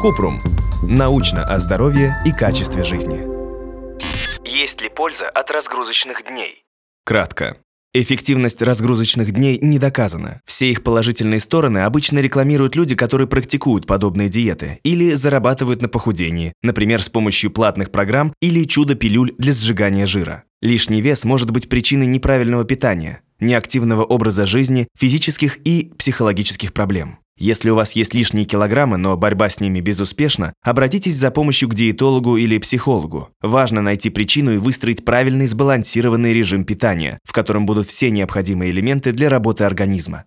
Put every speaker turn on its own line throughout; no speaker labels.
Купрум. Научно о здоровье и качестве жизни.
Есть ли польза от разгрузочных дней?
Кратко. Эффективность разгрузочных дней не доказана. Все их положительные стороны обычно рекламируют люди, которые практикуют подобные диеты или зарабатывают на похудении, например, с помощью платных программ или чудо-пилюль для сжигания жира. Лишний вес может быть причиной неправильного питания, неактивного образа жизни, физических и психологических проблем. Если у вас есть лишние килограммы, но борьба с ними безуспешна, обратитесь за помощью к диетологу или психологу. Важно найти причину и выстроить правильный сбалансированный режим питания, в котором будут все необходимые элементы для работы организма.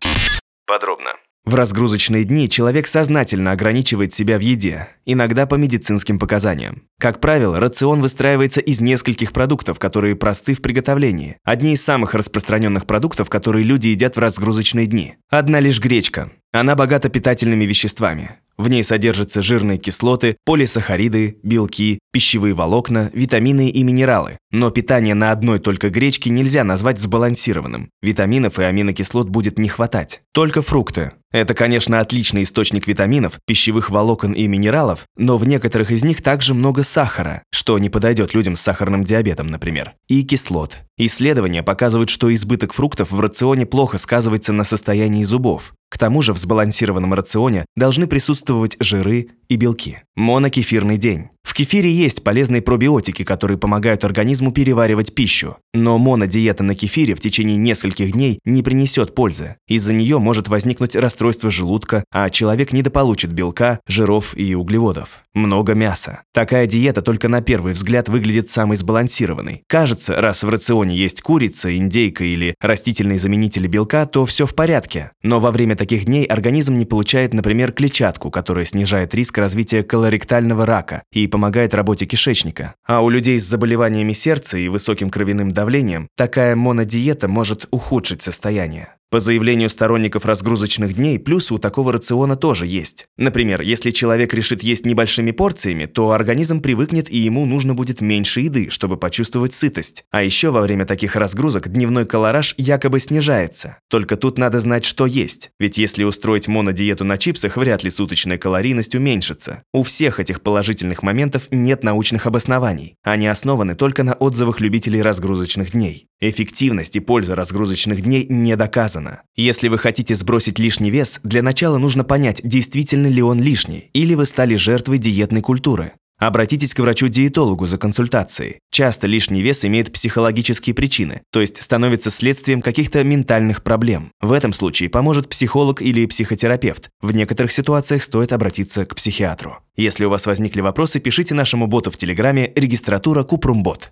Подробно.
В разгрузочные дни человек сознательно ограничивает себя в еде, иногда по медицинским показаниям. Как правило, рацион выстраивается из нескольких продуктов, которые просты в приготовлении. Одни из самых распространенных продуктов, которые люди едят в разгрузочные дни. Одна лишь гречка. Она богата питательными веществами. В ней содержатся жирные кислоты, полисахариды, белки, пищевые волокна, витамины и минералы. Но питание на одной только гречке нельзя назвать сбалансированным. Витаминов и аминокислот будет не хватать. Только фрукты. Это, конечно, отличный источник витаминов, пищевых волокон и минералов, но в некоторых из них также много сахара, что не подойдет людям с сахарным диабетом, например, и кислот. Исследования показывают, что избыток фруктов в рационе плохо сказывается на состоянии зубов. К тому же в сбалансированном рационе должны присутствовать жиры и белки. Монокефирный день. Кефире есть полезные пробиотики, которые помогают организму переваривать пищу. Но монодиета на кефире в течение нескольких дней не принесет пользы. Из-за нее может возникнуть расстройство желудка, а человек недополучит белка, жиров и углеводов. Много мяса. Такая диета только на первый взгляд выглядит самой сбалансированной. Кажется, раз в рационе есть курица, индейка или растительные заменители белка, то все в порядке. Но во время таких дней организм не получает, например, клетчатку, которая снижает риск развития колоректального рака и помогает работе кишечника. А у людей с заболеваниями сердца и высоким кровяным давлением такая монодиета может ухудшить состояние. По заявлению сторонников разгрузочных дней, плюсы у такого рациона тоже есть. Например, если человек решит есть небольшими порциями, то организм привыкнет и ему нужно будет меньше еды, чтобы почувствовать сытость. А еще во время таких разгрузок дневной колораж якобы снижается. Только тут надо знать, что есть. Ведь если устроить монодиету на чипсах, вряд ли суточная калорийность уменьшится. У всех этих положительных моментов нет научных обоснований. Они основаны только на отзывах любителей разгрузочных дней. Эффективность и польза разгрузочных дней не доказана. Если вы хотите сбросить лишний вес, для начала нужно понять, действительно ли он лишний, или вы стали жертвой диетной культуры. Обратитесь к врачу-диетологу за консультацией. Часто лишний вес имеет психологические причины, то есть становится следствием каких-то ментальных проблем. В этом случае поможет психолог или психотерапевт. В некоторых ситуациях стоит обратиться к психиатру. Если у вас возникли вопросы, пишите нашему боту в Телеграме регистратура Купрумбот.